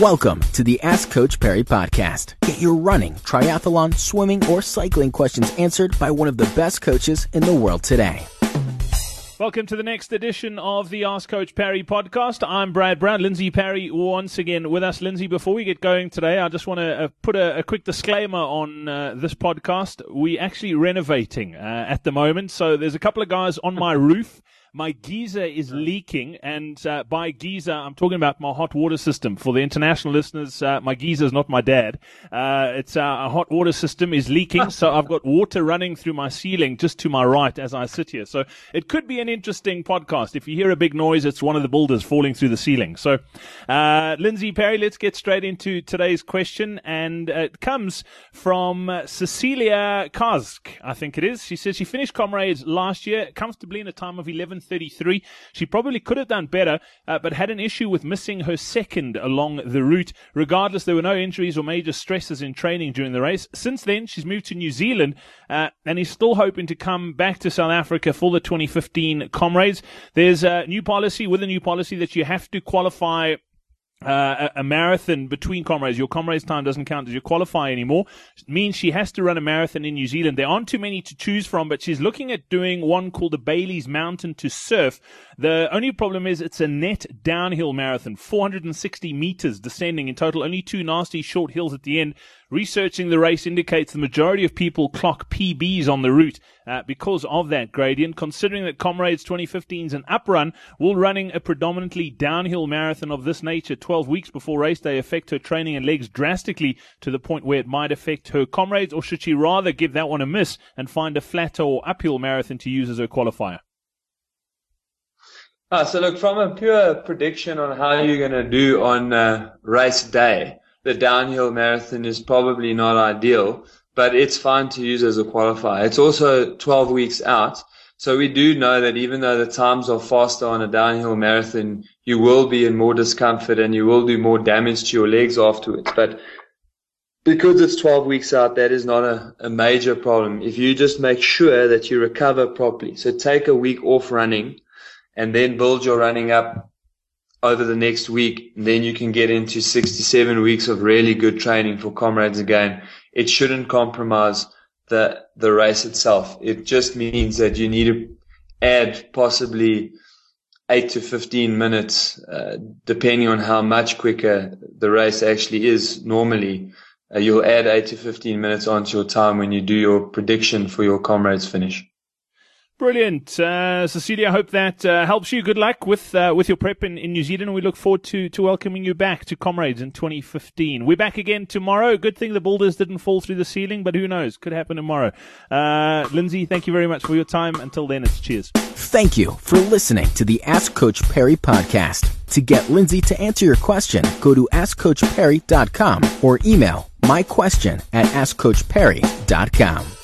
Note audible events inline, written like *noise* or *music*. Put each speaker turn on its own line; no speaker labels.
Welcome to the Ask Coach Parry podcast. Get your running, triathlon, swimming, or cycling questions answered by one of the best coaches in the world today.
Welcome to the next edition of the Ask Coach Parry podcast. I'm Brad Brown. Lindsay Parry once again with us. Lindsay, before we get going today, I just want to uh, put a, a, quick disclaimer on uh, this podcast. We're actually renovating uh, at the moment, so there's a couple of guys on my roof my geyser is leaking, and uh, by geyser, I'm talking about my hot water system. For the international listeners, uh, my geyser is not my dad. Uh, it's uh, a hot water system is leaking, *laughs* so I've got water running through my ceiling just to my right as I sit here. So it could be an interesting podcast. If you hear a big noise, it's one of the boulders falling through the ceiling. So, uh, Lindsay Parry, let's get straight into today's question, and it comes from Cecilia Kosk, I think it is. She says she finished comrades last year comfortably in a time of 11. 33. She probably could have done better, uh, but had an issue with missing her second along the route. Regardless, there were no injuries or major stresses in training during the race. Since then, she's moved to New Zealand uh, and is still hoping to come back to South Africa for the 2015 Comrades. There's a new policy with a new policy that you have to qualify uh, a, marathon between comrades. Your comrades time doesn't count as your qualify anymore. It means she has to run a marathon in New Zealand. There aren't too many to choose from, but she's looking at doing one called the Bailey's Mountain to Surf. The only problem is it's a net downhill marathon, 460 meters descending in total, only two nasty short hills at the end. Researching the race indicates the majority of people clock PBs on the route uh, because of that gradient. Considering that Comrades 2015 is an up run, will running a predominantly downhill marathon of this nature 12 weeks before race day affect her training and legs drastically to the point where it might affect her comrades, or should she rather give that one a miss and find a flatter or uphill marathon to use as her qualifier?
Ah, so look, from a pure prediction on how you're going to do on uh, race day, the downhill marathon is probably not ideal, but it's fine to use as a qualifier. It's also 12 weeks out. So we do know that even though the times are faster on a downhill marathon, you will be in more discomfort and you will do more damage to your legs afterwards. But because it's 12 weeks out, that is not a, a major problem. If you just make sure that you recover properly. So take a week off running and then build your running up over the next week, then you can get into 67 weeks of really good training for comrades again. It shouldn't compromise the, the race itself. It just means that you need to add possibly eight to 15 minutes, uh, depending on how much quicker the race actually is normally. Uh, you'll add eight to 15 minutes onto your time when you do your prediction for your comrades finish.
Brilliant, uh, Cecilia. I hope that uh, helps you. Good luck with uh, with your prep in, in New Zealand. We look forward to to welcoming you back to Comrades in 2015. We're back again tomorrow. Good thing the boulders didn't fall through the ceiling, but who knows? Could happen tomorrow. Uh, Lindsay, thank you very much for your time. Until then, it's cheers.
Thank you for listening to the Ask Coach Parry podcast. To get Lindsay to answer your question, go to AskCoachParry.com or email my question at AskCoachParry.com.